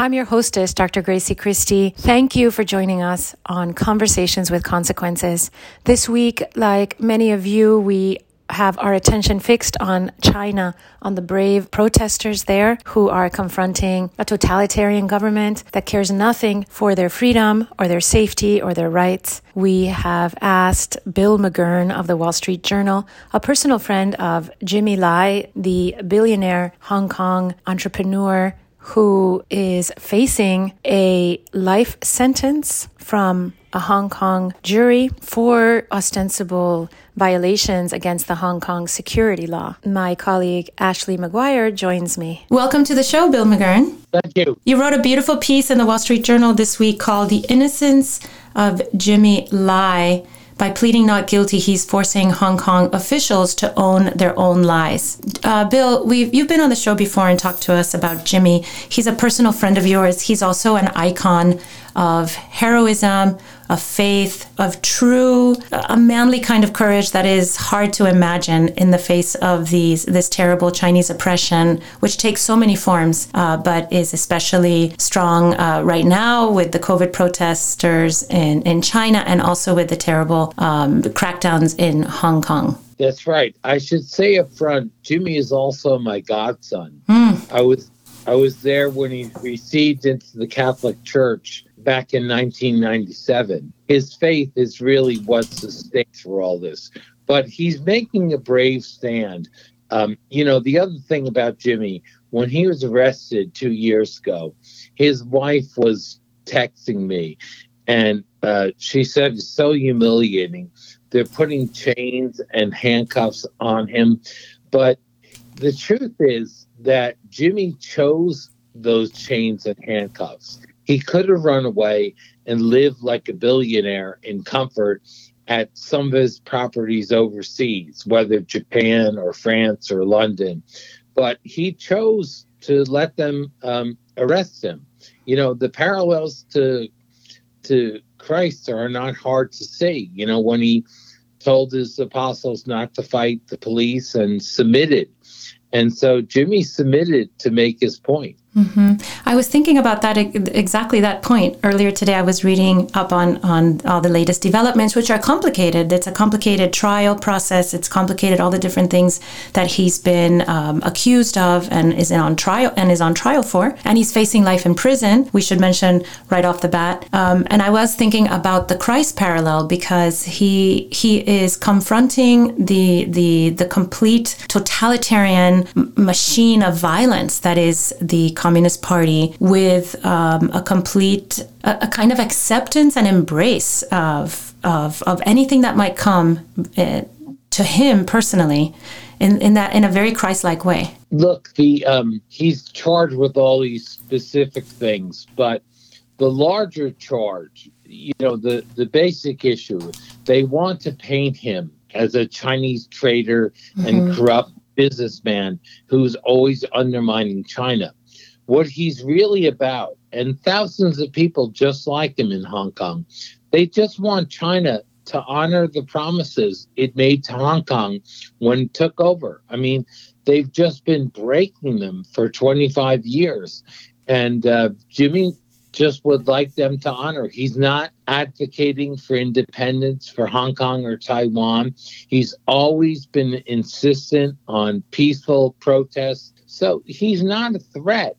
I'm your hostess, Dr. Grazie Christie. Thank you for joining us on Conversations with Consequences. This week, like many of you, we have our attention fixed on China, on the brave protesters there who are confronting a totalitarian government that cares nothing for their freedom or their safety or their rights. We have asked Bill McGurn of the Wall Street Journal, a personal friend of Jimmy Lai, the billionaire Hong Kong entrepreneur who is facing a life sentence from a Hong Kong jury for ostensible violations against the Hong Kong security law. My colleague Ashley McGuire joins me. Welcome to the show, Bill McGurn. Thank you. You wrote a beautiful piece in the Wall Street Journal this week called The Innocence of Jimmy Lai by pleading not guilty, he's forcing Hong Kong officials to own their own lies. Uh, Bill, we've you've been on the show before and talked to us about Jimmy. He's a personal friend of yours. He's also an icon of heroism, of faith, of true, a manly kind of courage that is hard to imagine in the face of these this terrible Chinese oppression, which takes so many forms, uh, but is especially strong uh, right now with the COVID protesters in, in China and also with the terrible um, crackdowns in Hong Kong. That's right. I should say up front, Jimmy is also my godson. Mm. I was I was there when he received into the Catholic Church back in 1997. His faith is really what's the stake for all this. But he's making a brave stand. Um, you know, the other thing about Jimmy, when he was arrested two years ago, his wife was texting me and uh, she said it's so humiliating. They're putting chains and handcuffs on him. But the truth is that Jimmy chose those chains and handcuffs. He could have run away and lived like a billionaire in comfort at some of his properties overseas, whether Japan or France or London. But he chose to let them um, arrest him. You know, the parallels to to Christ are not hard to see. You know, when he told his apostles not to fight the police and submitted. And so Jimmy submitted to make his point. Mm-hmm. I was thinking about that exactly that point earlier today. I was reading up on on all the latest developments, which are complicated. It's a complicated trial process. It's complicated all the different things that he's been um, accused of and is on trial and is on trial for. And he's facing life in prison. We should mention right off the bat. Um, and I was thinking about the Christ parallel because he he is confronting the the the complete totalitarian machine of violence that is the Communist Party with um, a complete, a, a, kind of acceptance and embrace of, of, of anything that might come uh, to him personally in, in that in a very Christ-like way. Look, the um, he's charged with all these specific things, but the larger charge, you know, the the basic issue, they want to paint him as a Chinese traitor mm-hmm. and corrupt businessman who's always undermining China what he's really about. And thousands of people just like him in Hong Kong. They just want China to honor the promises it made to Hong Kong when it took over. I mean, they've just been breaking them for 25 years. And uh, Jimmy just would like them to honor. He's not advocating for independence for Hong Kong or Taiwan. He's always been insistent on peaceful protests. So he's not a threat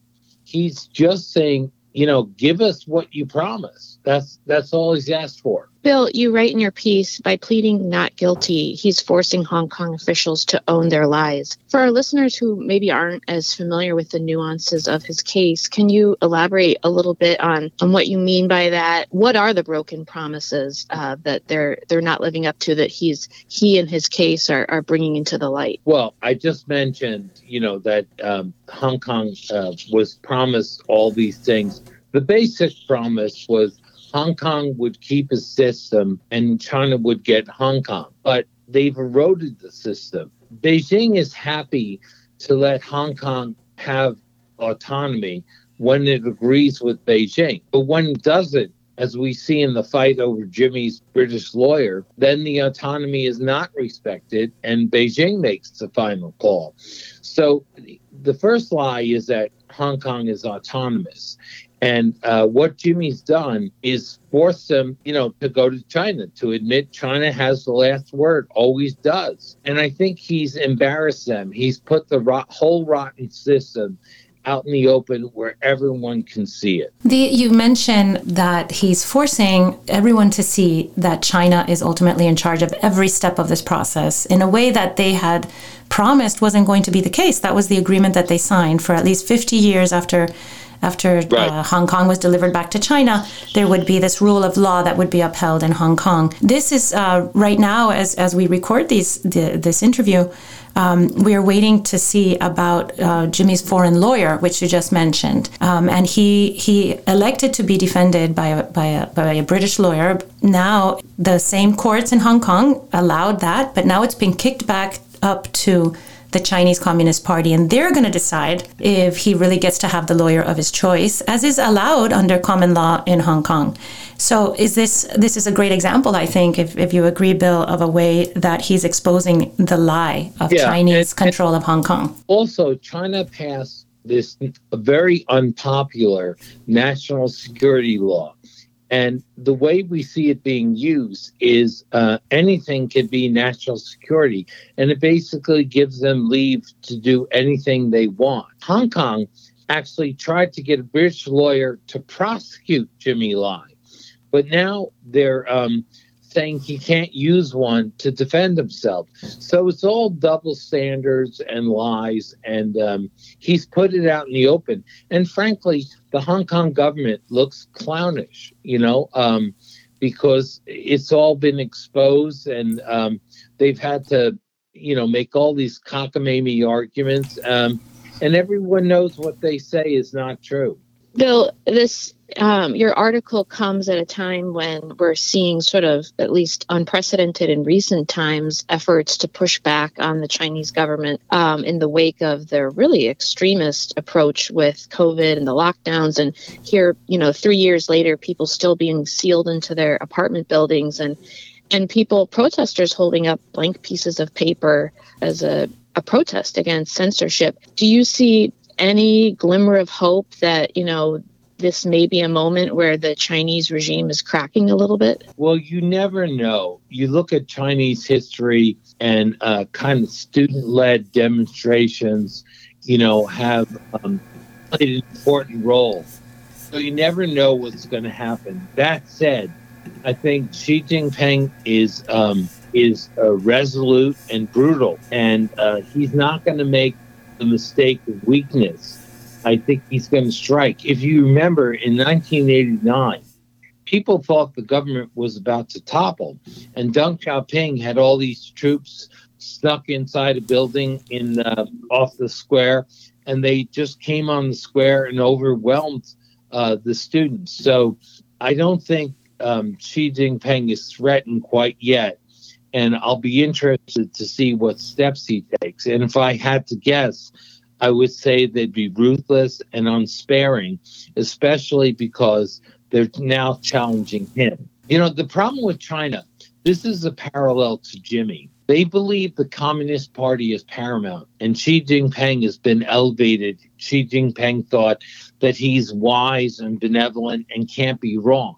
he's just saying, you know, give us what you promise. That's that's all he's asked for. Bill, you write in your piece by pleading not guilty, he's forcing Hong Kong officials to own their lies. For our listeners who maybe aren't as familiar with the nuances of his case, can you elaborate a little bit on, on what you mean by that? What are the broken promises uh, that they're they're not living up to that he's he and his case are, are bringing into the light? Well, I just mentioned, you know, that um, Hong Kong uh, was promised all these things. The basic promise was Hong Kong would keep a system and China would get Hong Kong. But they've eroded the system. Beijing is happy to let Hong Kong have autonomy when it agrees with Beijing. But when it doesn't, as we see in the fight over Jimmy's British lawyer, then the autonomy is not respected and Beijing makes the final call. So the first lie is that Hong Kong is autonomous. And uh, what Jimmy's done is force them, you know, to go to China, to admit China has the last word, always does. And I think he's embarrassed them. He's put the rot- whole rotten system out in the open where everyone can see it. The, you mentioned that he's forcing everyone to see that China is ultimately in charge of every step of this process in a way that they had promised wasn't going to be the case. That was the agreement that they signed for at least 50 years after after uh, right. uh, Hong Kong was delivered back to China, there would be this rule of law that would be upheld in Hong Kong. This is uh, right now, as, as we record these the, this interview, um, we are waiting to see about uh, Jimmy's foreign lawyer, which you just mentioned, um, and he he elected to be defended by a, by a by a British lawyer. Now the same courts in Hong Kong allowed that, but now it's been kicked back up to the Chinese Communist Party, and they're going to decide if he really gets to have the lawyer of his choice, as is allowed under common law in Hong Kong. So, is this this is a great example, I think, if, if you agree, Bill, of a way that he's exposing the lie of yeah, Chinese and, control of Hong Kong. Also, China passed this very unpopular national security law and the way we see it being used is uh, anything can be national security, and it basically gives them leave to do anything they want. Hong Kong actually tried to get a British lawyer to prosecute Jimmy Lai, but now they're um, saying he can't use one to defend himself. So it's all double standards and lies, and um, he's put it out in the open. And frankly, the Hong Kong government looks clownish, you know, um, because it's all been exposed and um, they've had to, you know, make all these cockamamie arguments. Um, and everyone knows what they say is not true. Bill, this um, your article comes at a time when we're seeing sort of at least unprecedented in recent times efforts to push back on the Chinese government um, in the wake of their really extremist approach with COVID and the lockdowns. And here, you know, three years later, people still being sealed into their apartment buildings and and people protesters holding up blank pieces of paper as a a protest against censorship. Do you see any glimmer of hope that, you know, this may be a moment where the Chinese regime is cracking a little bit? Well, you never know. You look at Chinese history and uh, kind of student led demonstrations, you know, have um, played an important role. So you never know what's going to happen. That said, I think Xi Jinping is um, is uh, resolute and brutal, and uh, he's not going to make the mistake of weakness. I think he's going to strike. If you remember, in 1989, people thought the government was about to topple, and Deng Xiaoping had all these troops stuck inside a building in uh, off the square, and they just came on the square and overwhelmed uh, the students. So I don't think um, Xi Jinping is threatened quite yet and I'll be interested to see what steps he takes. And if I had to guess, I would say they'd be ruthless and unsparing, especially because they're now challenging him. You know, the problem with China, this is a parallel to Jimmy. They believe the Communist Party is paramount, and Xi Jinping has been elevated. Xi Jinping thought that he's wise and benevolent and can't be wrong.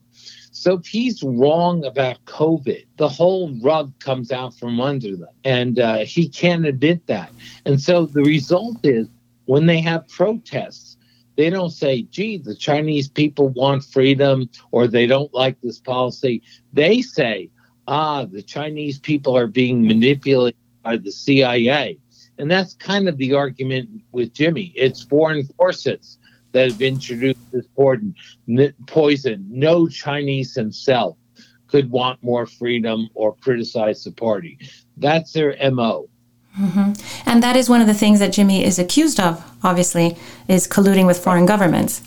So if he's wrong about COVID, the whole rug comes out from under them. And uh, he can't admit that. And so the result is when they have protests, they don't say, gee, the Chinese people want freedom or they don't like this policy. They say, ah, the Chinese people are being manipulated by the CIA. And that's kind of the argument with Jimmy. It's foreign forces that have introduced this poison. No Chinese himself could want more freedom or criticize the party. That's their MO. Mm-hmm. And that is one of the things that Jimmy is accused of, obviously, is colluding with foreign governments.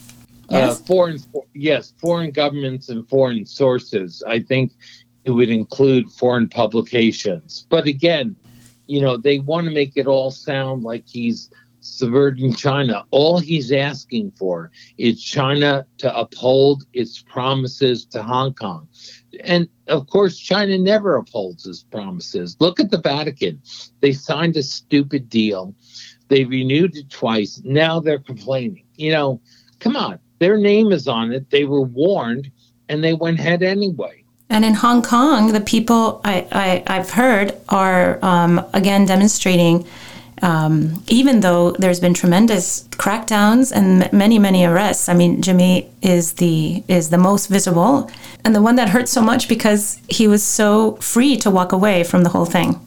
Yes. Uh, foreign, yes, foreign governments and foreign sources. I think it would include foreign publications. But again, you know, they want to make it all sound like he's subverting China. All he's asking for is China to uphold its promises to Hong Kong. And of course, China never upholds its promises. Look at the Vatican. They signed a stupid deal. They renewed it twice. Now they're complaining. You know, come on. Their name is on it. They were warned and they went ahead anyway. And in Hong Kong, the people I, I, have heard are um, again demonstrating, um, even though there's been tremendous crackdowns and many many arrests. I mean, Jimmy is the is the most visible and the one that hurts so much because he was so free to walk away from the whole thing.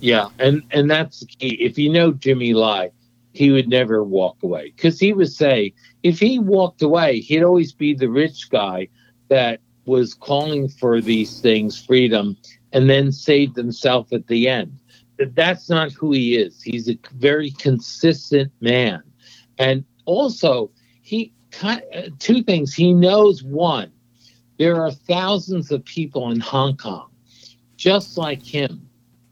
Yeah, and and that's the key. If you know Jimmy Lai, he would never walk away because he would say if he walked away, he'd always be the rich guy that was calling for these things, freedom, and then saved himself at the end. That's not who he is. He's a very consistent man. And also, he two things. He knows one, there are thousands of people in Hong Kong just like him,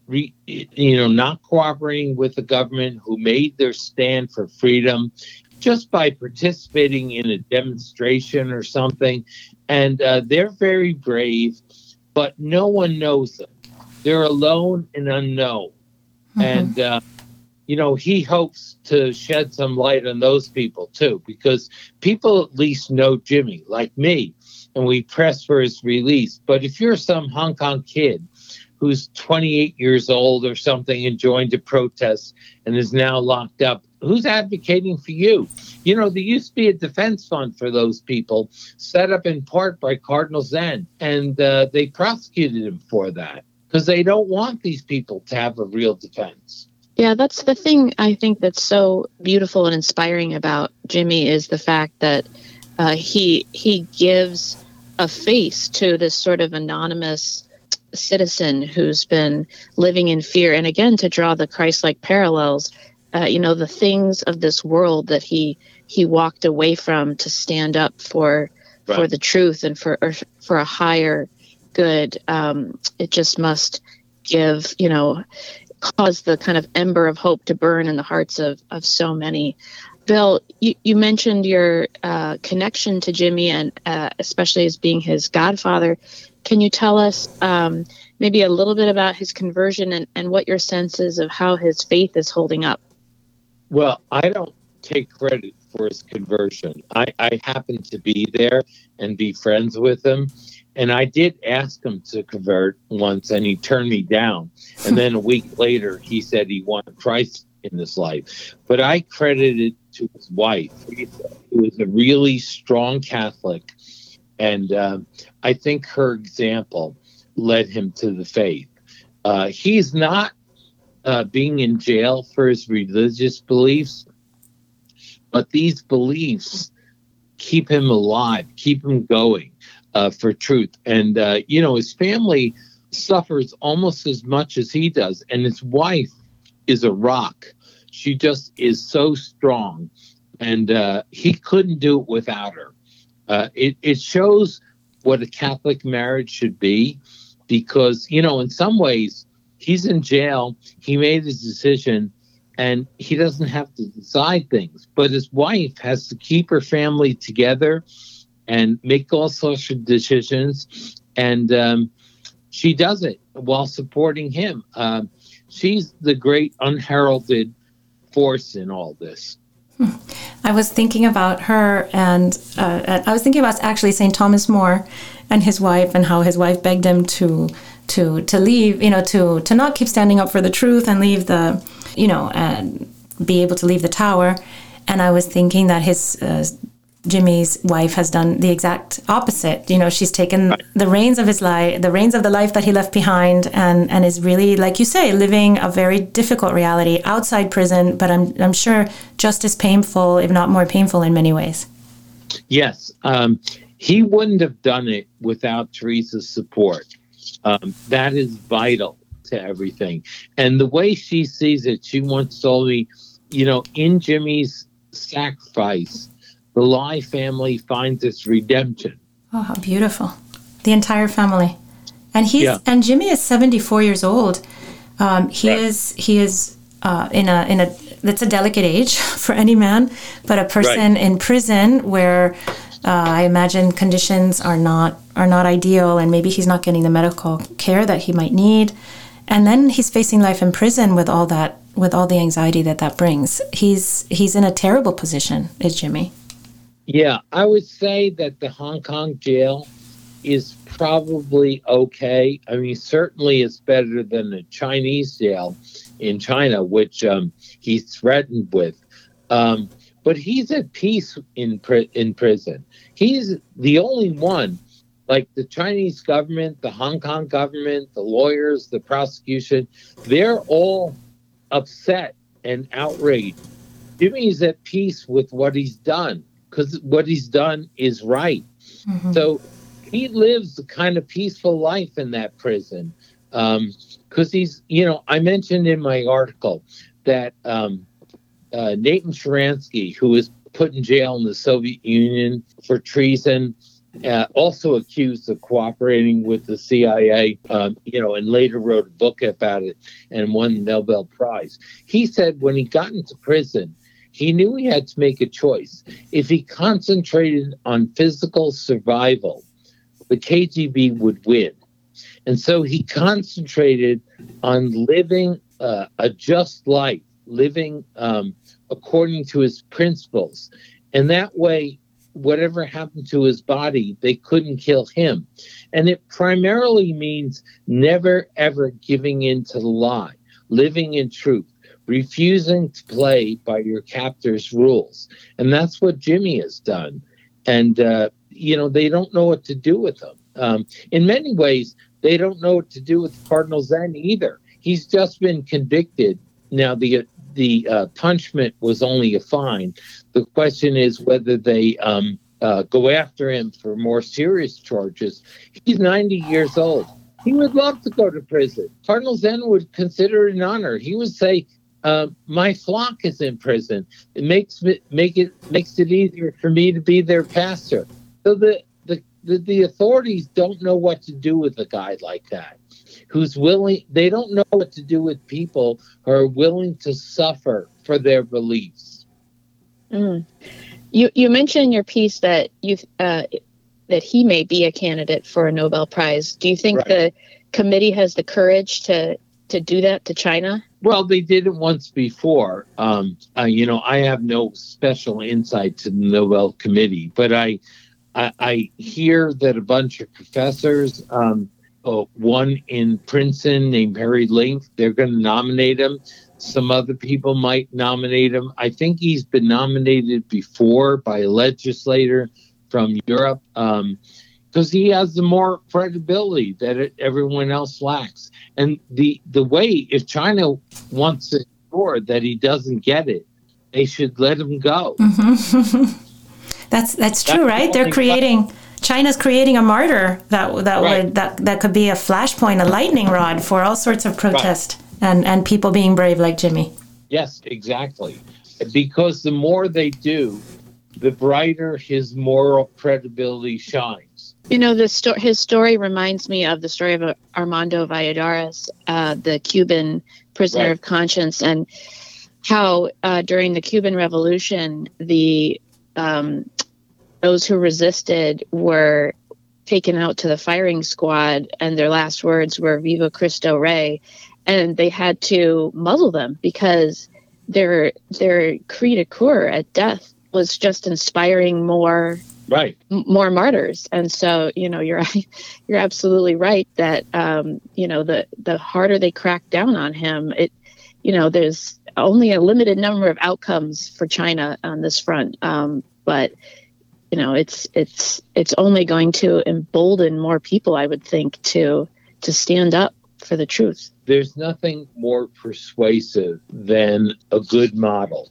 re, you know, not cooperating with the government, who made their stand for freedom just by participating in a demonstration or something and uh, they're very brave, but no one knows them. They're alone and unknown. Mm-hmm. And, uh, you know, he hopes to shed some light on those people too, because people at least know Jimmy, like me, and we press for his release. But if you're some Hong Kong kid who's 28 years old or something and joined a protest and is now locked up, who's advocating for you? You know, there used to be a defense fund for those people set up in part by Cardinal Zen, and uh, they prosecuted him for that because they don't want these people to have a real defense. Yeah, that's the thing I think that's so beautiful and inspiring about Jimmy is the fact that uh, he he gives a face to this sort of anonymous citizen who's been living in fear. And again, to draw the Christ-like parallels, uh, you know, the things of this world that he he walked away from to stand up for right. for the truth and for for a higher good. Um, it just must give, you know, cause the kind of ember of hope to burn in the hearts of of so many. Bill, you, you mentioned your uh, connection to Jimmy and uh, especially as being his godfather. Can you tell us um, maybe a little bit about his conversion and, and what your sense is of how his faith is holding up? Well, I don't take credit for his conversion. I, I happened to be there and be friends with him. And I did ask him to convert once, and he turned me down. And then a week later, he said he wanted Christ in his life. But I credited it to his wife, who was a really strong Catholic. And uh, I think her example led him to the faith. Uh, he's not uh, being in jail for his religious beliefs, but these beliefs keep him alive, keep him going uh, for truth. And, uh, you know, his family suffers almost as much as he does, and his wife is a rock. She just is so strong, and uh, he couldn't do it without her. Uh, it, it shows what a Catholic marriage should be because, you know, in some ways, he's in jail. He made his decision and he doesn't have to decide things. But his wife has to keep her family together and make all sorts of decisions. And um, she does it while supporting him. Uh, she's the great unheralded force in all this. I was thinking about her, and uh, I was thinking about actually St. Thomas More and his wife, and how his wife begged him to to to leave, you know, to to not keep standing up for the truth and leave the, you know, and be able to leave the tower. And I was thinking that his uh, Jimmy's wife has done the exact opposite. You know, she's taken right. the reins of his life, the reins of the life that he left behind, and and is really, like you say, living a very difficult reality outside prison. But I'm I'm sure just as painful, if not more painful, in many ways. Yes, um, he wouldn't have done it without Teresa's support. Um, that is vital to everything. And the way she sees it, she once told me, you know, in Jimmy's sacrifice, the Lai family finds its redemption. Oh, how beautiful! The entire family, and he's yeah. and Jimmy is seventy four years old. Um, he right. is he is uh, in a in a that's a delicate age for any man, but a person right. in prison where uh, I imagine conditions are not are not ideal, and maybe he's not getting the medical care that he might need, and then he's facing life in prison with all that with all the anxiety that that brings. He's he's in a terrible position. Is Jimmy? Yeah, I would say that the Hong Kong jail is probably okay. I mean, certainly it's better than the Chinese jail in China, which um, he's threatened with. Um, but he's at peace in in prison. He's the only one, like the Chinese government, the Hong Kong government, the lawyers, the prosecution. They're all upset and outraged. Jimmy's at peace with what he's done because what he's done is right. Mm-hmm. So he lives a kind of peaceful life in that prison because um, he's, you know, I mentioned in my article that um, uh, Nathan Sharansky, who was put in jail in the Soviet Union for treason, uh, also accused of cooperating with the CIA, um, you know, and later wrote a book about it and won the Nobel Prize. He said when he got into prison, he knew he had to make a choice. If he concentrated on physical survival, the KGB would win. And so he concentrated on living uh, a just life, living um, according to his principles. And that way, whatever happened to his body, they couldn't kill him. And it primarily means never, ever giving in to the lie, living in truth refusing to play by your captor's rules. And that's what Jimmy has done. And, uh, you know, they don't know what to do with him. Um, in many ways, they don't know what to do with Cardinal Zen either. He's just been convicted. Now, the the uh, punishment was only a fine. The question is whether they um, uh, go after him for more serious charges. He's 90 years old. He would love to go to prison. Cardinal Zen would consider it an honor. He would say, uh, my flock is in prison. It makes it make it makes it easier for me to be their pastor. So the the the, the authorities don't know what to do with a guy like that, who's willing. They don't know what to do with people who are willing to suffer for their beliefs. Mm. You you mentioned in your piece that you uh, that he may be a candidate for a Nobel Prize. Do you think right. the committee has the courage to to do that to China? Well, they did it once before. Um, uh, you know, I have no special insight to the Nobel Committee, but I, I, I hear that a bunch of professors, um, uh, one in Princeton named Perry Link, they're going to nominate him. Some other people might nominate him. I think he's been nominated before by a legislator from Europe. Um, because he has the more credibility that it, everyone else lacks. And the the way if China wants to ensure that he doesn't get it, they should let him go. Mm-hmm. that's that's true, that's right? They're creating. China's creating a martyr that that right. would that that could be a flashpoint, a lightning rod for all sorts of protest right. and and people being brave like Jimmy. Yes, exactly. Because the more they do, the brighter his moral credibility shines. You know, the sto- his story reminds me of the story of Armando Valladares, uh, the Cuban prisoner right. of conscience, and how uh, during the Cuban Revolution, the um, those who resisted were taken out to the firing squad, and their last words were "Viva Cristo Rey," and they had to muzzle them because their their cri de coeur at death was just inspiring more right. More martyrs. And so you know you're you're absolutely right that um, you know the the harder they crack down on him it you know there's only a limited number of outcomes for china on this front. Um, but you know it's it's it's only going to embolden more people i would think to to stand up for the truth. There's nothing more persuasive than a good model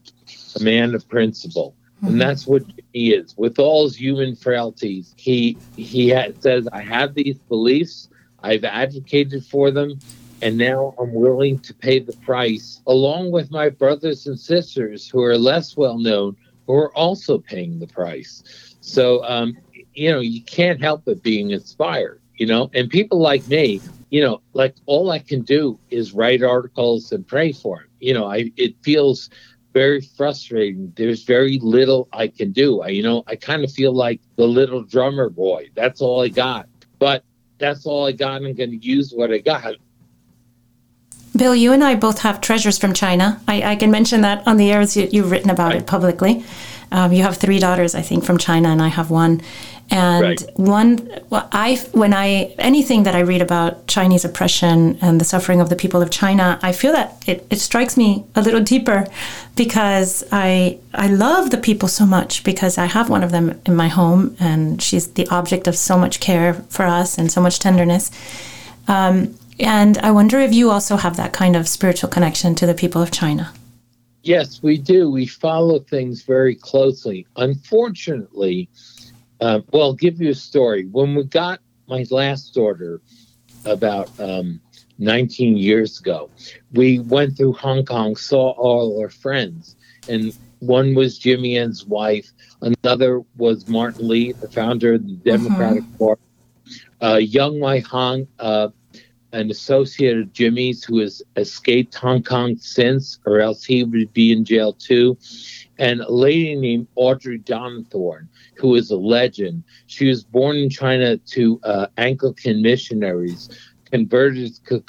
a man of principle and that's what he is. With all his human frailties, he he says, "I have these beliefs. I've advocated for them, and now I'm willing to pay the price, along with my brothers and sisters who are less well known, who are also paying the price. So, um, you know, you can't help but being inspired, you know, and people like me, you know, like all I can do is write articles and pray for them. You know, I, it feels very frustrating. There's very little I can do. I, you know, I kind of feel like the little drummer boy. That's all I got. But that's all I got. I'm going to use what I got. Bill, you and I both have treasures from China. I, I can mention that on the air as you, have written about right. it publicly. Um, you have three daughters, I think, from China, and I have one. And right. one, well, I when I anything that I read about Chinese oppression and the suffering of the people of China, I feel that it, it strikes me a little deeper because I I love the people so much because I have one of them in my home and she's the object of so much care for us and so much tenderness. Um, and I wonder if you also have that kind of spiritual connection to the people of China. Yes, we do. We follow things very closely. Unfortunately, uh, well, I'll give you a story. When we got my last order about um, 19 years ago, we went through Hong Kong, saw all our friends, and one was Jimmy Ann's wife, another was Martin Lee, the founder of the Democratic mm-hmm. Party, uh, Yeung Wai Hong, uh, an associate of Jimmy's who has escaped Hong Kong since, or else he would be in jail too and a lady named Audrey Donnithorne, who is a legend. She was born in China to uh, Anglican missionaries, converted to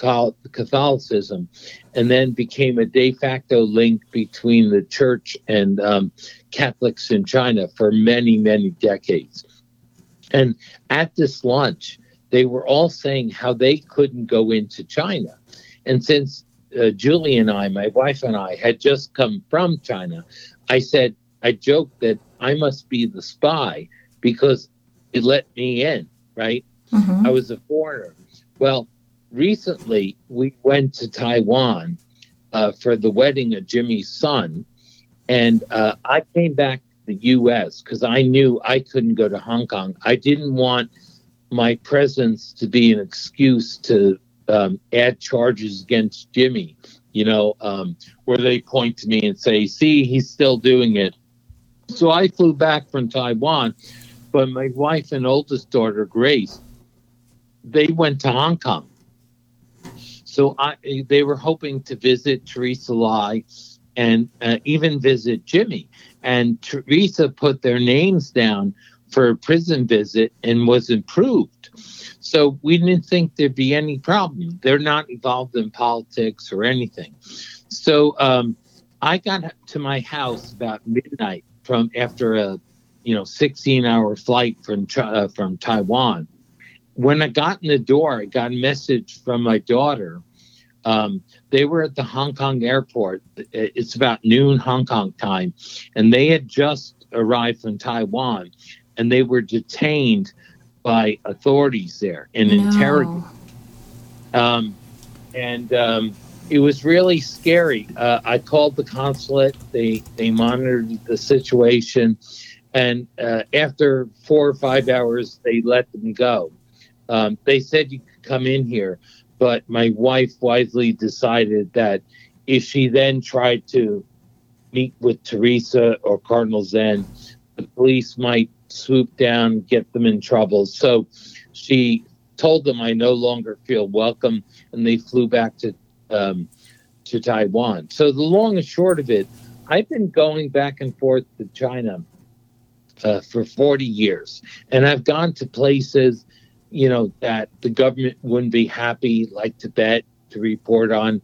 Catholicism, and then became a de facto link between the church and um, Catholics in China for many, many decades. And at this lunch, they were all saying how they couldn't go into China. And since uh, Julie and I, my wife and I, had just come from China, I said, I joked that I must be the spy because it let me in, right? Mm-hmm. I was a foreigner. Well, recently we went to Taiwan uh, for the wedding of Jimmy's son, and uh, I came back to the U.S. because I knew I couldn't go to Hong Kong. I didn't want my presence to be an excuse to um, add charges against Jimmy you know, um, where they point to me and say, see, he's still doing it. So I flew back from Taiwan, but my wife and oldest daughter, Grace, they went to Hong Kong. So I, they were hoping to visit Teresa Lai and uh, even visit Jimmy. And Teresa put their names down for a prison visit and was approved. So we didn't think there'd be any problem. They're not involved in politics or anything. So um, I got to my house about midnight from after a you know 16 hour flight from uh, from Taiwan. When I got in the door, I got a message from my daughter. Um, they were at the Hong Kong airport. It's about noon Hong Kong time, and they had just arrived from Taiwan, and they were detained by authorities there and no. interrogated. Um, and um, it was really scary. Uh, I called the consulate. They they monitored the situation, and uh, after four or five hours, they let them go. Um, they said you could come in here, but my wife wisely decided that if she then tried to meet with Teresa or Cardinal Zen, the police might swoop down, get them in trouble. So she told them, I no longer feel welcome, and they flew back to um, to Taiwan. So the long and short of it, I've been going back and forth to China uh, for 40 years, and I've gone to places, you know, that the government wouldn't be happy, like Tibet, to report on.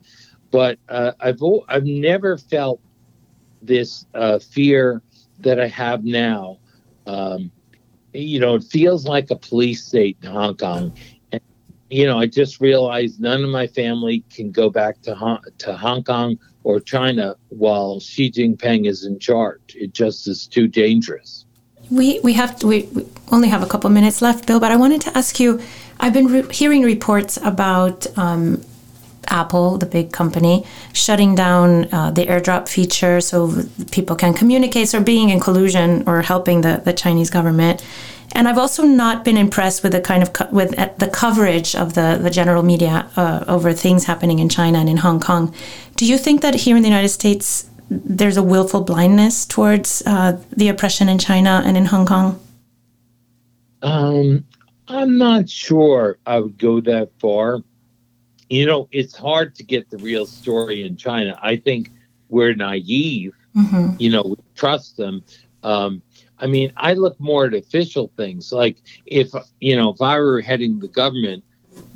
But uh, I've I've never felt this uh, fear that I have now um, you know, it feels like a police state in Hong Kong. And, you know, I just realized none of my family can go back to Hong, to Hong Kong or China while Xi Jinping is in charge. It just is too dangerous. We we have to, we, we only have a couple minutes left, Bill. But I wanted to ask you. I've been re- hearing reports about um, Apple, the big company, shutting down uh, the airdrop feature so people can communicate, so being in collusion or helping the, the Chinese government. And I've also not been impressed with the kind of co- with uh, the coverage of the, the general media uh, over things happening in China and in Hong Kong. Do you think that here in the United States there's a willful blindness towards uh, the oppression in China and in Hong Kong? Um, I'm not sure I would go that far. You know, it's hard to get the real story in China. I think we're naive. Mm-hmm. You know, we trust them. Um, I mean, I look more at official things. Like if you know, if I were heading the government,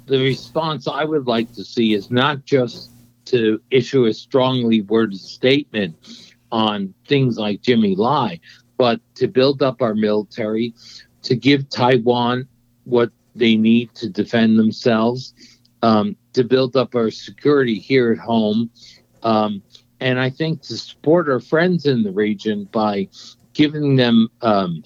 the response I would like to see is not just to issue a strongly worded statement on things like Jimmy Lai, but to build up our military, to give Taiwan what they need to defend themselves, um, to build up our security here at home, um, and I think to support our friends in the region by giving them, um,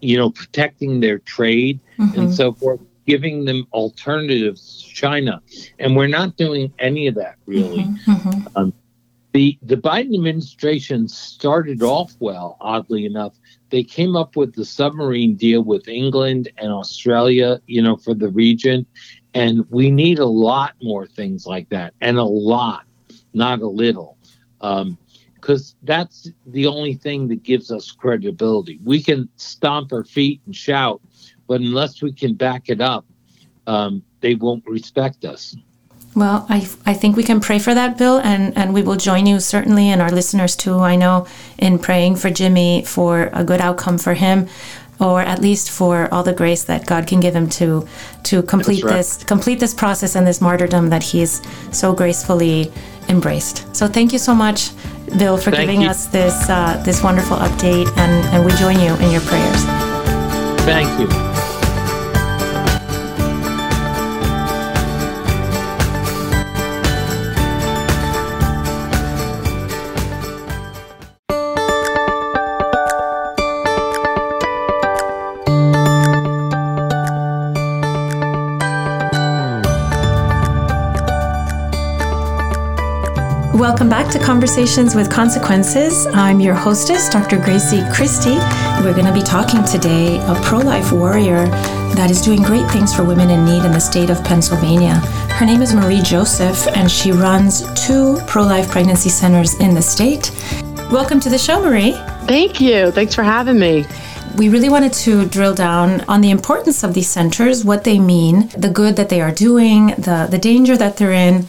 you know, protecting their trade mm-hmm. and so forth, giving them alternatives to China. And we're not doing any of that really. Mm-hmm. mm-hmm. Um, the, the Biden administration started off well, oddly enough. They came up with the submarine deal with England and Australia, you know, for the region. And we need a lot more things like that, and a lot, not a little. Um, because that's the only thing that gives us credibility. We can stomp our feet and shout, but unless we can back it up, um, they won't respect us. Well, I, I think we can pray for that, Bill, and, and we will join you certainly and our listeners too, I know, in praying for Jimmy for a good outcome for him or at least for all the grace that God can give him to to complete right. this complete this process and this martyrdom that he's so gracefully embraced. So thank you so much, Bill, for thank giving you. us this uh, this wonderful update, and, and we join you in your prayers. Thank you. Welcome back to Conversations with Consequences. I'm your hostess, Dr. Grazie Christie. We're going to be talking today a pro life warrior that is doing great things for women in need in the state of Pennsylvania. Her name is Marie Joseph, and she runs two pro life pregnancy centers in the state. Welcome to the show, Marie. Thank you. Thanks for having me we really wanted to drill down on the importance of these centers, what they mean, the good that they are doing, the, the danger that they're in,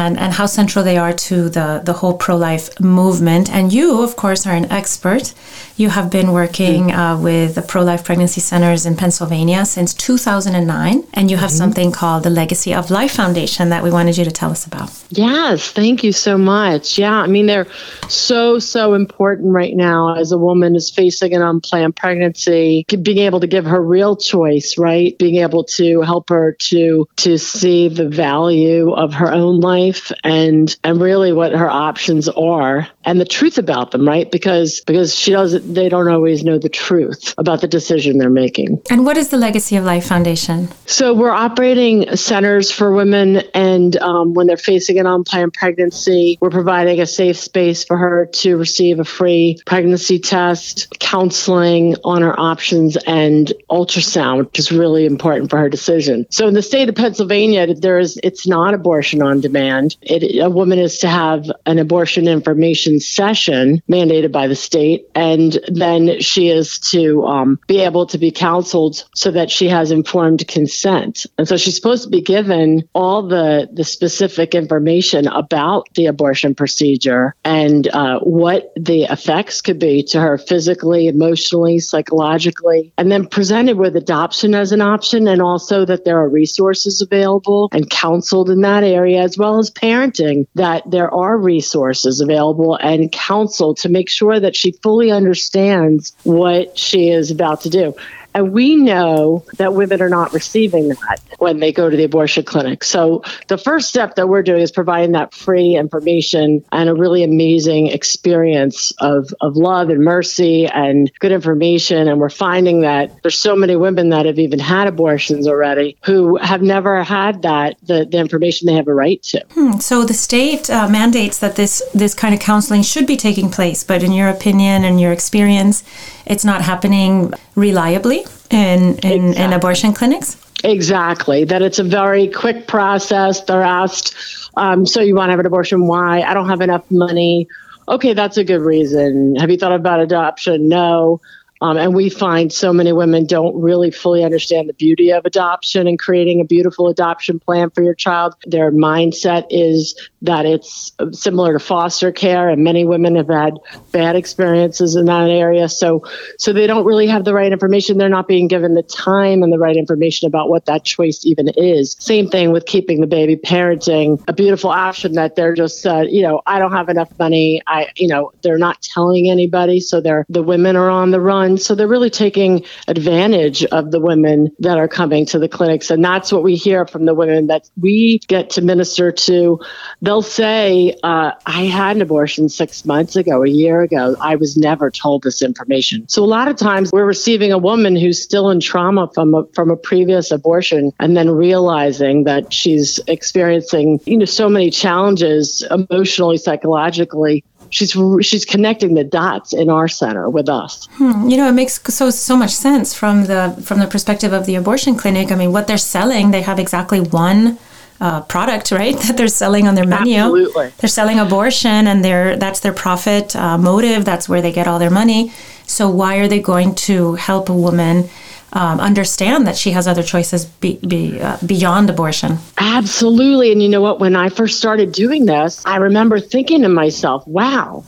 and, and how central they are to the, the whole pro life movement. And you, of course, are an expert. You have been working mm-hmm. uh, with the pro life pregnancy centers in Pennsylvania since 2009, and you have mm-hmm. something called the Legacy of Life Foundation that we wanted you to tell us about. Yes, thank you so much. Yeah, I mean, they're so, so important right now as a woman is facing an unplanned pregnancy, being able to give her real choice, right? Being able to help her to to see the value of her own life life and and really what her options are and the truth about them, right? Because because she doesn't they don't always know the truth about the decision they're making. And what is the Legacy of Life Foundation? So we're operating centers for women, and um, when they're facing an unplanned pregnancy, we're providing a safe space for her to receive a free pregnancy test, counseling on her options, and ultrasound, which is really important for her decision. So in the state of Pennsylvania, there is it's not abortion on demand It, a woman is to have an abortion information session mandated by the state, and then she is to um, be able to be counseled so that she has informed consent. And so she's supposed to be given all the, the specific information about the abortion procedure and uh, what the effects could be to her physically, emotionally, psychologically, and then presented with adoption as an option, and also that there are resources available and counseled in that area as well parenting, that there are resources available and counsel to make sure that she fully understands what she is about to do. And we know that women are not receiving that when they go to the abortion clinic. So the first step that we're doing is providing that free information and a really amazing experience of, of love and mercy and good information. And we're finding that there's so many women that have even had abortions already who have never had that, the, the information they have a right to. Hmm. So the state uh, mandates that this, this kind of counseling should be taking place. But in your opinion and your experience, it's not happening reliably in, in, exactly. in abortion clinics? Exactly. That it's a very quick process. They're asked, um, so you want to have an abortion? Why? I don't have enough money. okay, that's a good reason. Have you thought about adoption? No. Um, and we find so many women don't really fully understand the beauty of adoption and creating a beautiful adoption plan for your child. Their mindset is that it's similar to foster care, and many women have had bad experiences in that area. So, so they don't really have the right information. They're not being given the time and the right information about what that choice even is. Same thing with keeping the baby parenting, a beautiful option that they're just, uh, you know, I don't have enough money. I, you know, they're not telling anybody, so they're the women are on the run so they're really taking advantage of the women that are coming to the clinics. And that's what we hear from the women that we get to minister to. They'll say, uh, I had an abortion six months ago, a year ago. I was never told this information. So a lot of times we're receiving a woman who's still in trauma from a, from a previous abortion and then realizing that she's experiencing, you know, so many challenges emotionally, psychologically she's she's connecting the dots in our center with us. Hmm. You know, it makes so so much sense from the from the perspective of the abortion clinic. I mean, what they're selling, they have exactly one uh, product, right? That they're selling on their menu. Absolutely. They're selling abortion, and they're that's their profit uh, motive. That's where they get all their money. So why are they going to help a woman? Um, understand that she has other choices be, be, uh, beyond abortion. Absolutely. And you know what? When I first started doing this, I remember thinking to myself, wow,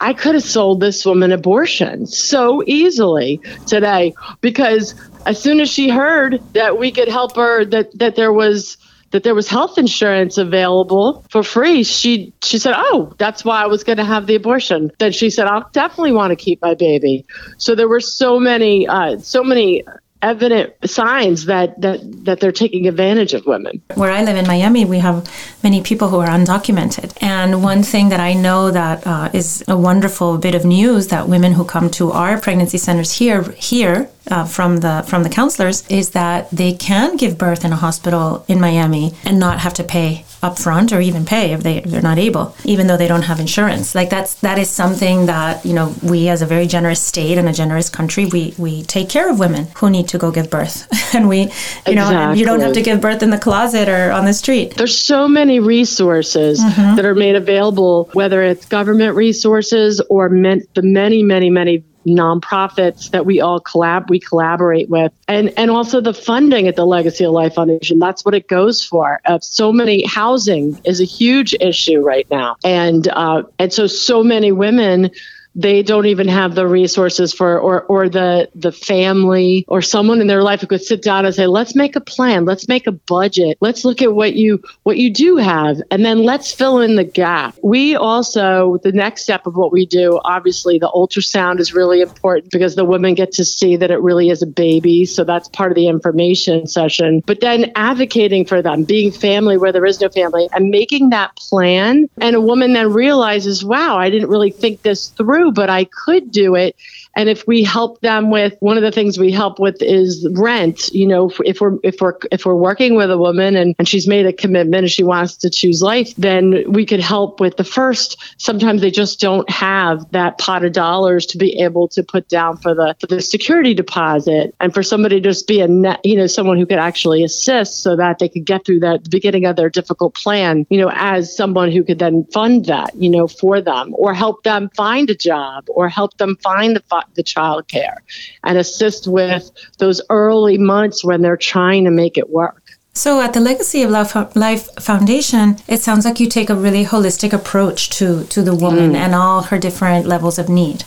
I could have sold this woman abortion so easily today because as soon as she heard that we could help her, that, that there was that there was health insurance available for free, she she said, "Oh, that's why I was going to have the abortion." Then she said, "I'll definitely want to keep my baby." So there were so many uh, so many evident signs that, that, that they're taking advantage of women. Where I live in Miami, we have many people who are undocumented. And one thing that I know that uh, is a wonderful bit of news that women who come to our pregnancy centers here, here uh, from the from the counselors is that they can give birth in a hospital in Miami and not have to pay upfront or even pay if they if they're not able, even though they don't have insurance. Like that's that is something that you know we as a very generous state and a generous country we we take care of women who need to go give birth, and we you exactly. know you don't have to give birth in the closet or on the street. There's so many resources mm-hmm. that are made available, whether it's government resources or meant the many many many nonprofits that we all collab we collaborate with. And and also the funding at the legacy of life foundation that's what it goes for. Uh, so many housing is a huge issue right now. And uh, and so so many women they don't even have the resources for or or the the family or someone in their life who could sit down and say let's make a plan. Let's make a budget. Let's look at what you what you do have. And then let's fill in the gap. We also the next step of what we do obviously the ultrasound is really important because the women get to see that it really is a baby. So that's part of the information session. But then advocating for them being family where there is no family and making that plan. And a woman then realizes wow i didn't really think this through but I could do it and if we help them with one of the things we help with is rent, you know, if we're if we're if we're working with a woman and, and she's made a commitment and she wants to choose life, then we could help with the first. Sometimes they just don't have that pot of dollars to be able to put down for the for the security deposit and for somebody to just be a net, you know, someone who could actually assist so that they could get through that beginning of their difficult plan, you know, as someone who could then fund that, you know, for them or help them find a job or help them find the the child care and assist with those early months when they're trying to make it work. So, at the Legacy of Life Foundation, it sounds like you take a really holistic approach to, to the woman mm. and all her different levels of need.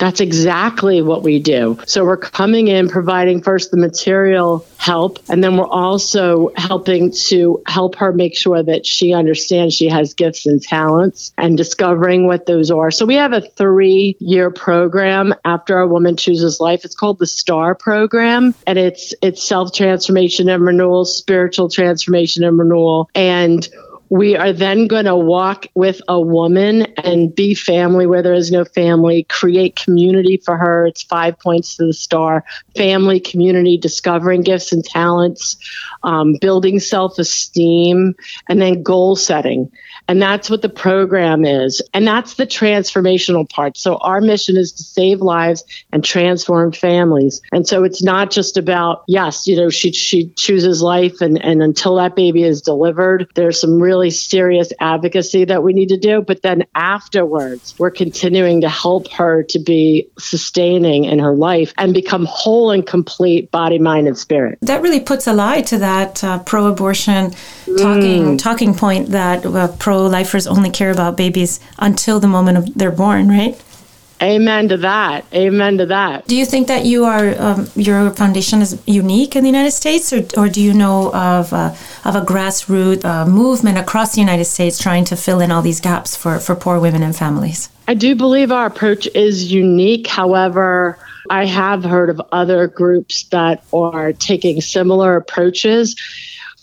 That's exactly what we do. So we're coming in, providing first the material help, and then we're also helping to help her make sure that she understands she has gifts and talents and discovering what those are. So we have a three year program after a woman chooses life. It's called the STAR program, and it's it's self transformation and renewal, spiritual transformation and renewal, and we are then going to walk with a woman and be family where there is no family, create community for her. It's five points to the star family, community, discovering gifts and talents, um, building self esteem, and then goal setting. And that's what the program is. And that's the transformational part. So our mission is to save lives and transform families. And so it's not just about, yes, you know, she, she chooses life and, and until that baby is delivered, there's some really serious advocacy that we need to do. But then afterwards, we're continuing to help her to be sustaining in her life and become whole and complete body, mind, and spirit. That really puts a lie to that uh, pro abortion talking, mm. talking point that uh, pro lifers only care about babies until the moment of they're born, right? Amen to that. Amen to that. Do you think that you are um, your foundation is unique in the United States, or, or do you know of uh, of a grassroots uh, movement across the United States trying to fill in all these gaps for for poor women and families? I do believe our approach is unique. However, I have heard of other groups that are taking similar approaches.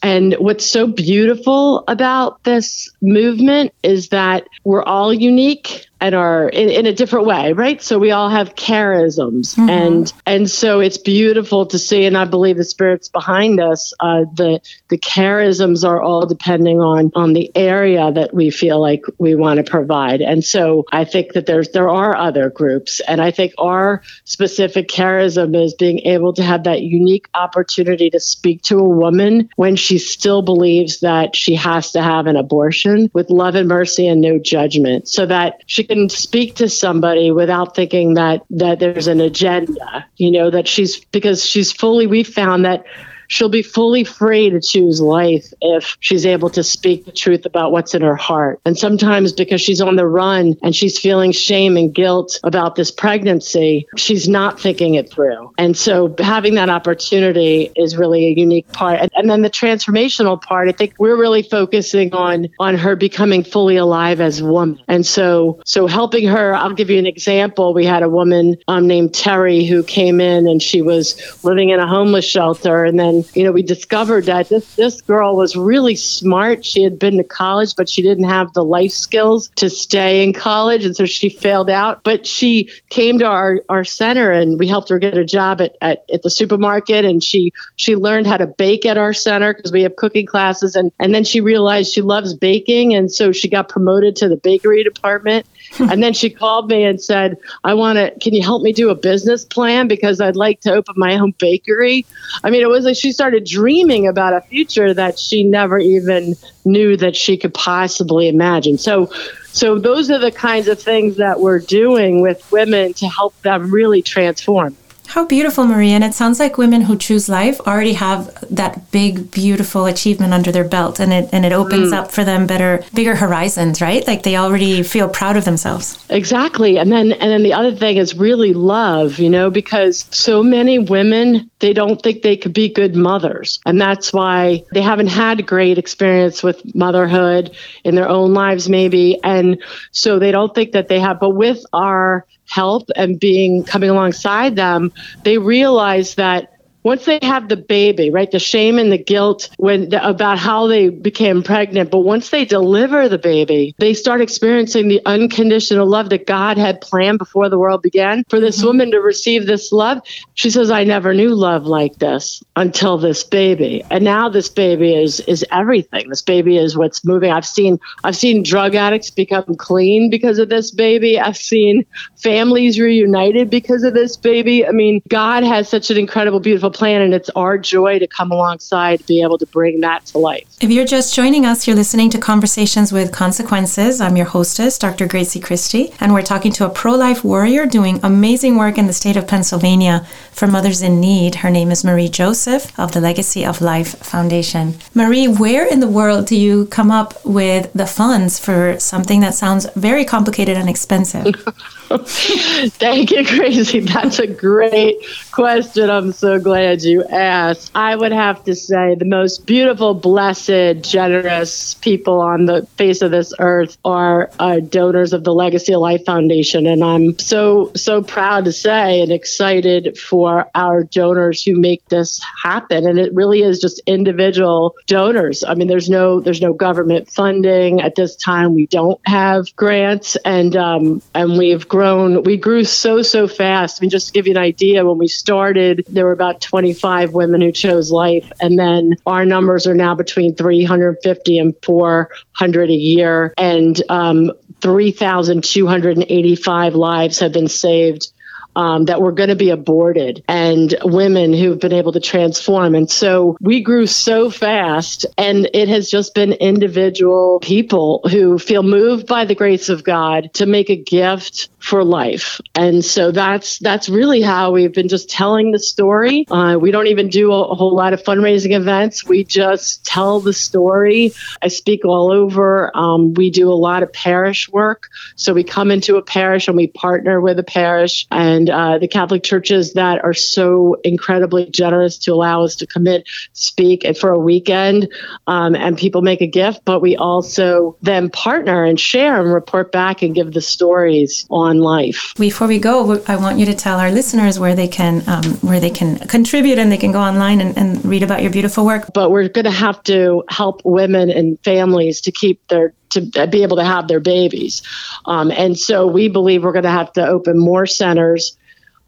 And what's so beautiful about this movement is that we're all unique and are in, in, a different way, right? So we all have charisms, mm-hmm. and and so it's beautiful to see. And I believe the spirits behind us, uh, the the charisms are all depending on on the area that we feel like we want to provide. And so I think that there's there are other groups, and I think our specific charism is being able to have that unique opportunity to speak to a woman when she still believes that she has to have an abortion with love and mercy and no judgment, so that she can speak to somebody without thinking that that there's an agenda you know that she's because she's fully we found that she'll be fully free to choose life if she's able to speak the truth about what's in her heart. And sometimes because she's on the run and she's feeling shame and guilt about this pregnancy, she's not thinking it through. And so having that opportunity is really a unique part. And, and then the transformational part, I think we're really focusing on on her becoming fully alive as a woman. And so so helping her, I'll give you an example. We had a woman um, named Terry who came in and she was living in a homeless shelter and then you know we discovered that this this girl was really smart she had been to college but she didn't have the life skills to stay in college and so she failed out but she came to our our center and we helped her get a job at at, at the supermarket and she she learned how to bake at our center because we have cooking classes and and then she realized she loves baking and so she got promoted to the bakery department hmm. and then she called me and said, I want to, can you help me do a business plan? Because I'd like to open my own bakery. I mean, it was like she started dreaming about a future that she never even knew that she could possibly imagine. So, so those are the kinds of things that we're doing with women to help them really transform. How beautiful, Marie. And it sounds like women who choose life already have that big, beautiful achievement under their belt and it and it opens mm. up for them better bigger horizons, right? Like they already feel proud of themselves. Exactly. And then and then the other thing is really love, you know, because so many women they don't think they could be good mothers. And that's why they haven't had great experience with motherhood in their own lives maybe. And so they don't think that they have but with our help and being coming alongside them, they realize that once they have the baby, right, the shame and the guilt when about how they became pregnant, but once they deliver the baby, they start experiencing the unconditional love that God had planned before the world began for this mm-hmm. woman to receive this love. She says, "I never knew love like this until this baby, and now this baby is is everything. This baby is what's moving. I've seen I've seen drug addicts become clean because of this baby. I've seen families reunited because of this baby. I mean, God has such an incredible, beautiful plan, and it's our joy to come alongside to be able to bring that to life. If you're just joining us, you're listening to Conversations with Consequences. I'm your hostess, Dr. Grazie Christie, and we're talking to a pro life warrior doing amazing work in the state of Pennsylvania for mothers in need. Her name is Marie Joseph of the Legacy of Life Foundation. Marie, where in the world do you come up with the funds for something that sounds very complicated and expensive? Thank you, Grazie. That's a great question. I'm so glad you asked. I would have to say the most beautiful, blessed, generous people on the face of this earth are uh, donors of the Legacy of Life Foundation. And I'm so, so proud to say and excited for our donors who make this happen. And it really is just individual donors. I mean, there's no, there's no government funding at this time. We don't have grants and, um, and we've grown. We grew so, so fast. I mean, just to give you an idea, when we started, there were about 25 women who chose life. And then our numbers are now between 350 and 400 a year. And um, 3,285 lives have been saved um, that were going to be aborted and women who've been able to transform. And so we grew so fast, and it has just been individual people who feel moved by the grace of God to make a gift for life. And so that's that's really how we've been just telling the story. Uh, we don't even do a, a whole lot of fundraising events. We just tell the story. I speak all over. Um, we do a lot of parish work. So we come into a parish and we partner with a parish and uh, the Catholic churches that are so incredibly generous to allow us to commit, speak for a weekend, um, and people make a gift. But we also then partner and share and report back and give the stories on life. Before we go, I want you to tell our listeners where they can um, where they can contribute and they can go online and, and read about your beautiful work. But we're going to have to help women and families to keep their to be able to have their babies. Um, and so we believe we're going to have to open more centers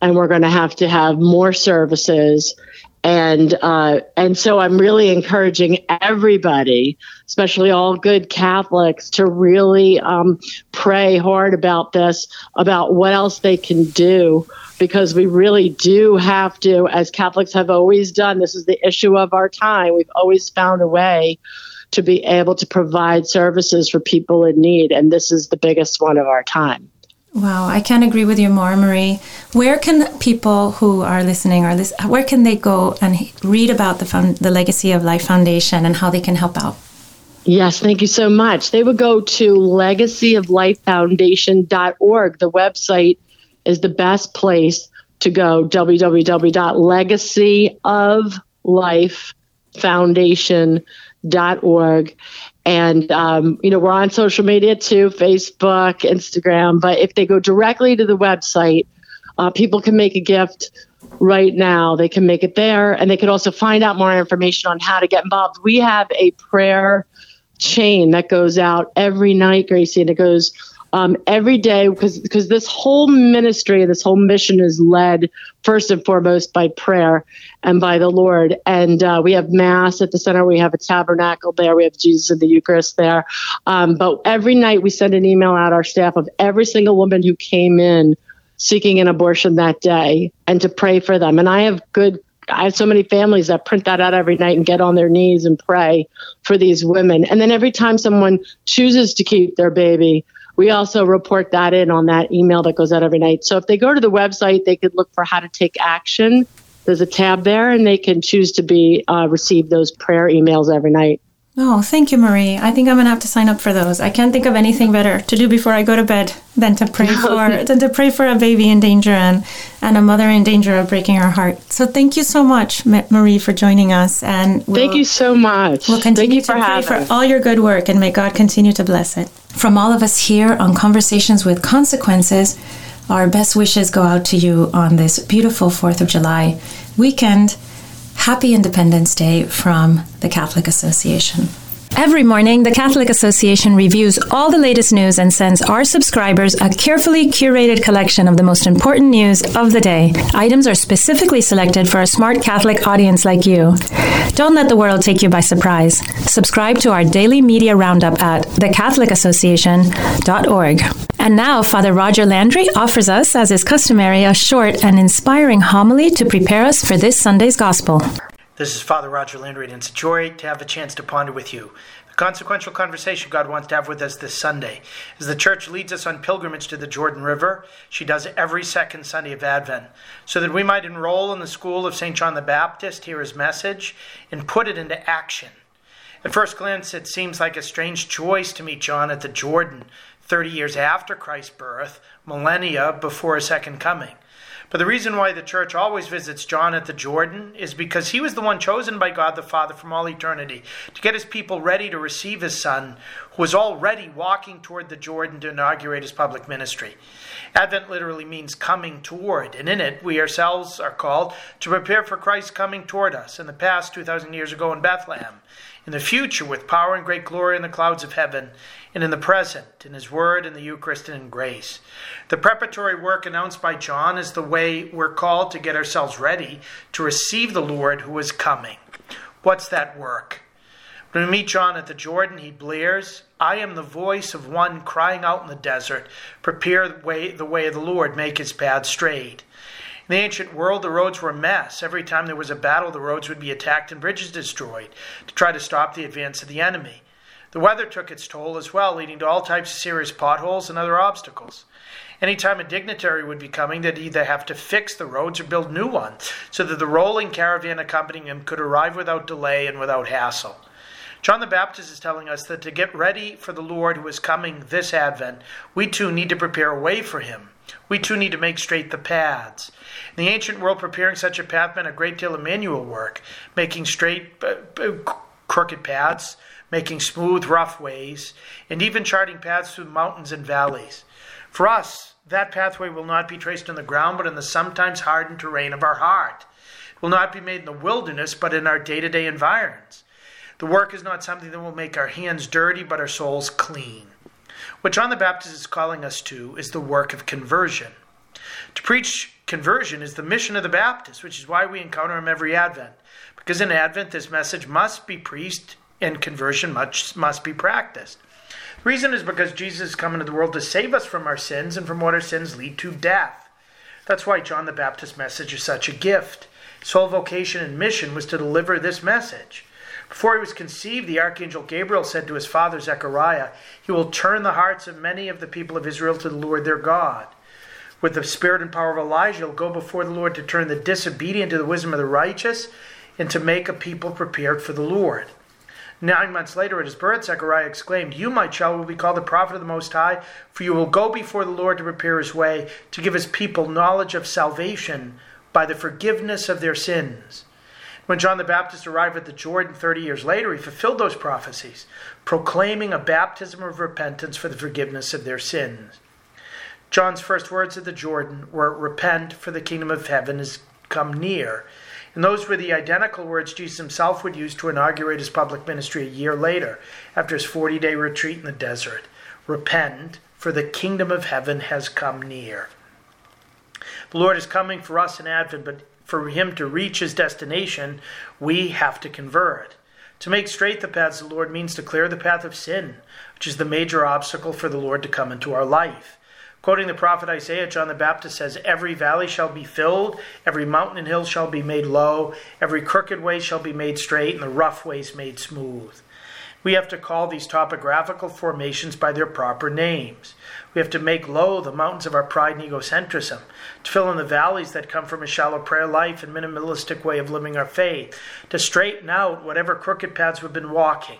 and we're going to have to have more services. And uh, and so I'm really encouraging everybody, especially all good Catholics, to really um, pray hard about this, about what else they can do, because we really do have to, as Catholics have always done. This is the issue of our time. We've always found a way to be able to provide services for people in need. And this is the biggest one of our time. Wow, I can't agree with you more, Marie. Where can people who are listening or this, where can they go and read about the the Legacy of Life Foundation and how they can help out? Yes, thank you so much. They would go to legacyoflifefoundation.org. The website is the best place to go www.legacyoflifefoundation.org org. And, um, you know, we're on social media too Facebook, Instagram. But if they go directly to the website, uh, people can make a gift right now. They can make it there. And they can also find out more information on how to get involved. We have a prayer chain that goes out every night, Grazie, and it goes um, every day because because this whole ministry this whole mission is led first and foremost by prayer and by the Lord. And uh, we have Mass at the center. We have a tabernacle there. We have Jesus in the Eucharist there. Um, but every night we send an email out our staff of every single woman who came in seeking an abortion that day and to pray for them. And I have good I have so many families that print that out every night and get on their knees and pray for these women. And then every time someone chooses to keep their baby, we also report that in on that email that goes out every night. So if they go to the website, they could look for how to take action. There's a tab there, and they can choose to be uh, receive those prayer emails every night. Oh, thank you, Marie. I think I'm gonna have to sign up for those. I can't think of anything better to do before I go to bed than to pray for than to pray for a baby in danger and and a mother in danger of breaking her heart. So thank you so much, Marie, for joining us. And we'll, thank you so much. We'll continue to pray for all your good work, and may God continue to bless it. From all of us here on Conversations with Consequences, our best wishes go out to you on this beautiful 4th of July weekend. Happy Independence Day from the Catholic Association. Every morning, the Catholic Association reviews all the latest news and sends our subscribers a carefully curated collection of the most important news of the day. Items are specifically selected for a smart Catholic audience like you. Don't let the world take you by surprise. Subscribe to our daily media roundup at thecatholicAssociation.org. And now, Father Roger Landry offers us, as is customary, a short and inspiring homily to prepare us for this Sunday's Gospel. This is Father Roger Landry, and it's a joy to have a chance to ponder with you the consequential conversation God wants to have with us this Sunday. As the church leads us on pilgrimage to the Jordan River, she does every second Sunday of Advent, so that we might enroll in the school of St. John the Baptist, hear his message, and put it into action. At first glance, it seems like a strange choice to meet John at the Jordan 30 years after Christ's birth, millennia before his second coming. But the reason why the church always visits John at the Jordan is because he was the one chosen by God the Father from all eternity to get his people ready to receive his son, who was already walking toward the Jordan to inaugurate his public ministry. Advent literally means coming toward, and in it, we ourselves are called to prepare for Christ coming toward us in the past 2,000 years ago in Bethlehem, in the future with power and great glory in the clouds of heaven, and in the present, in His Word, in the Eucharist, and in grace. The preparatory work announced by John is the way we're called to get ourselves ready to receive the Lord who is coming. What's that work? When we meet John at the Jordan, he blares, I am the voice of one crying out in the desert, prepare the way, the way of the Lord, make his path straight. In the ancient world, the roads were a mess. Every time there was a battle, the roads would be attacked and bridges destroyed to try to stop the advance of the enemy. The weather took its toll as well, leading to all types of serious potholes and other obstacles. Anytime a dignitary would be coming, they'd either have to fix the roads or build new ones so that the rolling caravan accompanying him could arrive without delay and without hassle. John the Baptist is telling us that to get ready for the Lord who is coming this Advent, we too need to prepare a way for him. We too need to make straight the paths. In the ancient world, preparing such a path meant a great deal of manual work, making straight, uh, uh, crooked paths, making smooth, rough ways, and even charting paths through mountains and valleys. For us, that pathway will not be traced in the ground, but in the sometimes hardened terrain of our heart. It will not be made in the wilderness, but in our day to day environs. The work is not something that will make our hands dirty, but our souls clean. What John the Baptist is calling us to is the work of conversion. To preach conversion is the mission of the Baptist, which is why we encounter him every Advent. Because in Advent, this message must be preached and conversion must, must be practiced. The reason is because Jesus is coming to the world to save us from our sins and from what our sins lead to death. That's why John the Baptist's message is such a gift. His whole vocation and mission was to deliver this message. Before he was conceived, the archangel Gabriel said to his father Zechariah, He will turn the hearts of many of the people of Israel to the Lord their God. With the spirit and power of Elijah, he'll go before the Lord to turn the disobedient to the wisdom of the righteous and to make a people prepared for the Lord. Nine months later, at his birth, Zechariah exclaimed, You, my child, will be called the prophet of the Most High, for you will go before the Lord to prepare his way, to give his people knowledge of salvation by the forgiveness of their sins when John the Baptist arrived at the Jordan 30 years later, he fulfilled those prophecies, proclaiming a baptism of repentance for the forgiveness of their sins. John's first words at the Jordan were, Repent, for the kingdom of heaven has come near. And those were the identical words Jesus himself would use to inaugurate his public ministry a year later, after his 40 day retreat in the desert. Repent, for the kingdom of heaven has come near. The Lord is coming for us in Advent, but for him to reach his destination, we have to convert. To make straight the paths of the Lord means to clear the path of sin, which is the major obstacle for the Lord to come into our life. Quoting the prophet Isaiah, John the Baptist says, Every valley shall be filled, every mountain and hill shall be made low, every crooked way shall be made straight, and the rough ways made smooth. We have to call these topographical formations by their proper names. We have to make low the mountains of our pride and egocentrism, to fill in the valleys that come from a shallow prayer life and minimalistic way of living our faith, to straighten out whatever crooked paths we've been walking.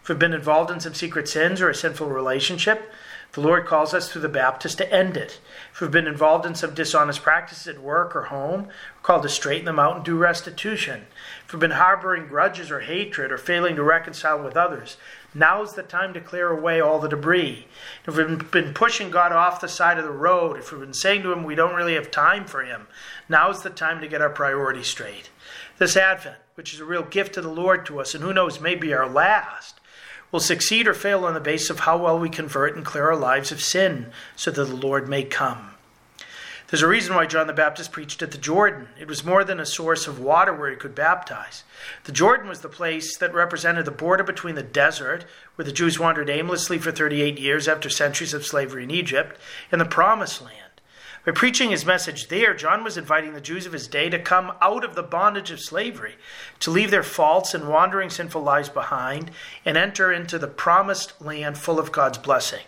If we've been involved in some secret sins or a sinful relationship, the Lord calls us through the Baptist to end it. If we've been involved in some dishonest practices at work or home, we're called to straighten them out and do restitution. If we've been harboring grudges or hatred or failing to reconcile with others, now is the time to clear away all the debris. If we've been pushing God off the side of the road, if we've been saying to Him we don't really have time for Him, now is the time to get our priorities straight. This Advent, which is a real gift to the Lord to us, and who knows, maybe our last, will succeed or fail on the basis of how well we convert and clear our lives of sin so that the Lord may come. There's a reason why John the Baptist preached at the Jordan. It was more than a source of water where he could baptize. The Jordan was the place that represented the border between the desert, where the Jews wandered aimlessly for 38 years after centuries of slavery in Egypt, and the Promised Land. By preaching his message there, John was inviting the Jews of his day to come out of the bondage of slavery, to leave their faults and wandering sinful lives behind, and enter into the promised land full of God's blessing.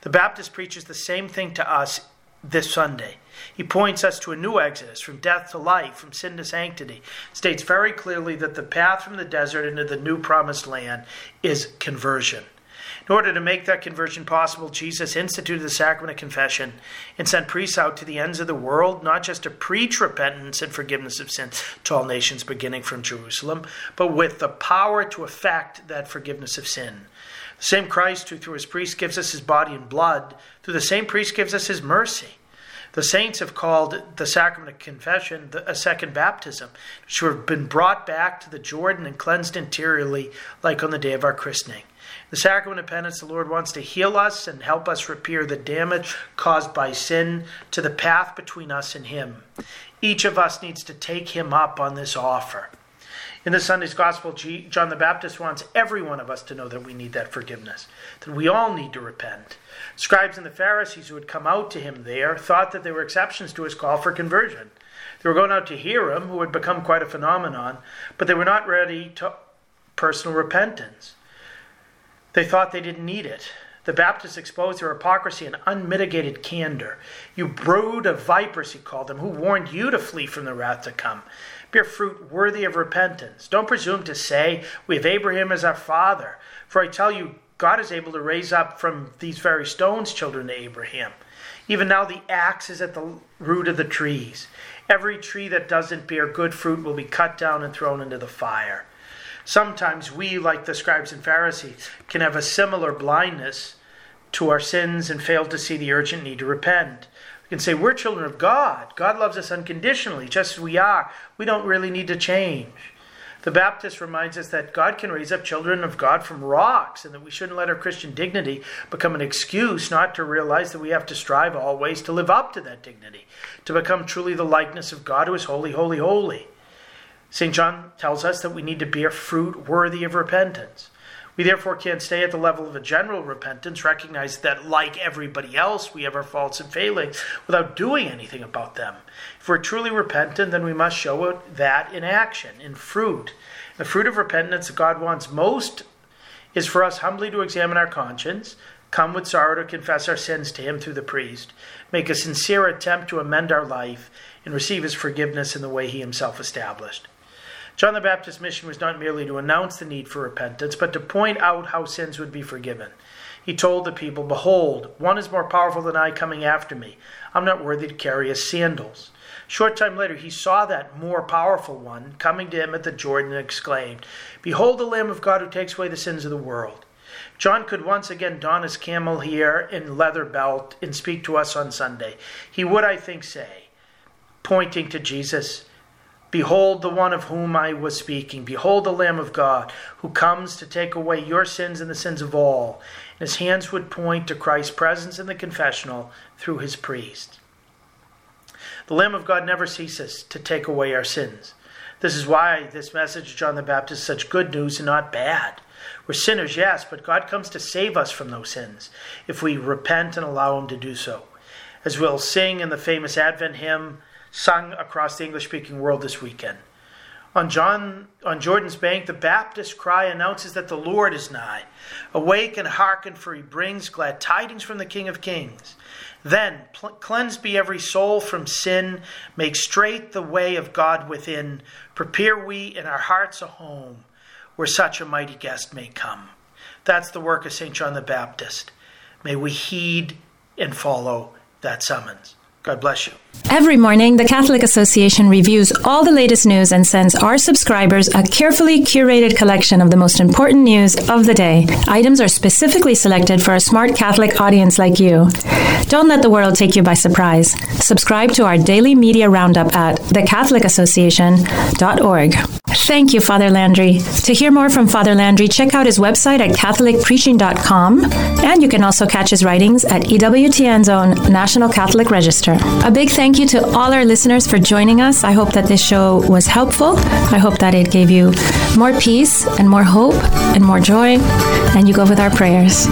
The Baptist preaches the same thing to us this Sunday. He points us to a new exodus from death to life, from sin to sanctity. States very clearly that the path from the desert into the new promised land is conversion. In order to make that conversion possible, Jesus instituted the sacrament of confession and sent priests out to the ends of the world, not just to preach repentance and forgiveness of sins to all nations, beginning from Jerusalem, but with the power to effect that forgiveness of sin. The same Christ who, through his priest, gives us his body and blood, through the same priest, gives us his mercy. The saints have called the sacrament of confession a second baptism, which have been brought back to the Jordan and cleansed interiorly, like on the day of our christening. The sacrament of penance, the Lord wants to heal us and help us repair the damage caused by sin to the path between us and Him. Each of us needs to take Him up on this offer. In the Sunday's Gospel, John the Baptist wants every one of us to know that we need that forgiveness, that we all need to repent. Scribes and the Pharisees who had come out to him there thought that they were exceptions to his call for conversion. They were going out to hear him, who had become quite a phenomenon, but they were not ready to personal repentance. They thought they didn't need it. The Baptists exposed their hypocrisy and unmitigated candor. You brood of vipers, he called them, who warned you to flee from the wrath to come. Bear fruit worthy of repentance. Don't presume to say, We have Abraham as our father. For I tell you, God is able to raise up from these very stones children to Abraham. Even now, the axe is at the root of the trees. Every tree that doesn't bear good fruit will be cut down and thrown into the fire. Sometimes we, like the scribes and Pharisees, can have a similar blindness to our sins and fail to see the urgent need to repent We can say we're children of God. God loves us unconditionally, just as we are. We don't really need to change. The Baptist reminds us that God can raise up children of God from rocks and that we shouldn't let our Christian dignity become an excuse not to realize that we have to strive always to live up to that dignity, to become truly the likeness of God who is holy, holy, holy. St. John tells us that we need to bear fruit worthy of repentance. We therefore can't stay at the level of a general repentance, recognize that, like everybody else, we have our faults and failings without doing anything about them. If we're truly repentant, then we must show that in action, in fruit. The fruit of repentance that God wants most is for us humbly to examine our conscience, come with sorrow to confess our sins to Him through the priest, make a sincere attempt to amend our life, and receive His forgiveness in the way He Himself established. John the Baptist's mission was not merely to announce the need for repentance, but to point out how sins would be forgiven. He told the people, Behold, one is more powerful than I coming after me. I'm not worthy to carry his sandals. Short time later, he saw that more powerful one coming to him at the Jordan and exclaimed, Behold the Lamb of God who takes away the sins of the world. John could once again don his camel hair and leather belt and speak to us on Sunday. He would, I think, say, pointing to Jesus, Behold the one of whom I was speaking. Behold the Lamb of God, who comes to take away your sins and the sins of all. And his hands would point to Christ's presence in the confessional through his priest. The Lamb of God never ceases to take away our sins. This is why this message of John the Baptist is such good news and not bad. We're sinners, yes, but God comes to save us from those sins if we repent and allow Him to do so. As we'll sing in the famous Advent hymn, sung across the English speaking world this weekend. On, John, on Jordan's bank, the Baptist cry announces that the Lord is nigh. Awake and hearken, for he brings glad tidings from the King of Kings. Then, pl- cleansed be every soul from sin, make straight the way of God within. Prepare we in our hearts a home where such a mighty guest may come. That's the work of St. John the Baptist. May we heed and follow that summons. God bless you. Every morning, the Catholic Association reviews all the latest news and sends our subscribers a carefully curated collection of the most important news of the day. Items are specifically selected for a smart Catholic audience like you. Don't let the world take you by surprise. Subscribe to our daily media roundup at thecatholicassociation.org. Thank you, Father Landry. To hear more from Father Landry, check out his website at CatholicPreaching.com, and you can also catch his writings at EWTN's own National Catholic Register. A big thank you to all our listeners for joining us. I hope that this show was helpful. I hope that it gave you more peace and more hope and more joy, and you go with our prayers.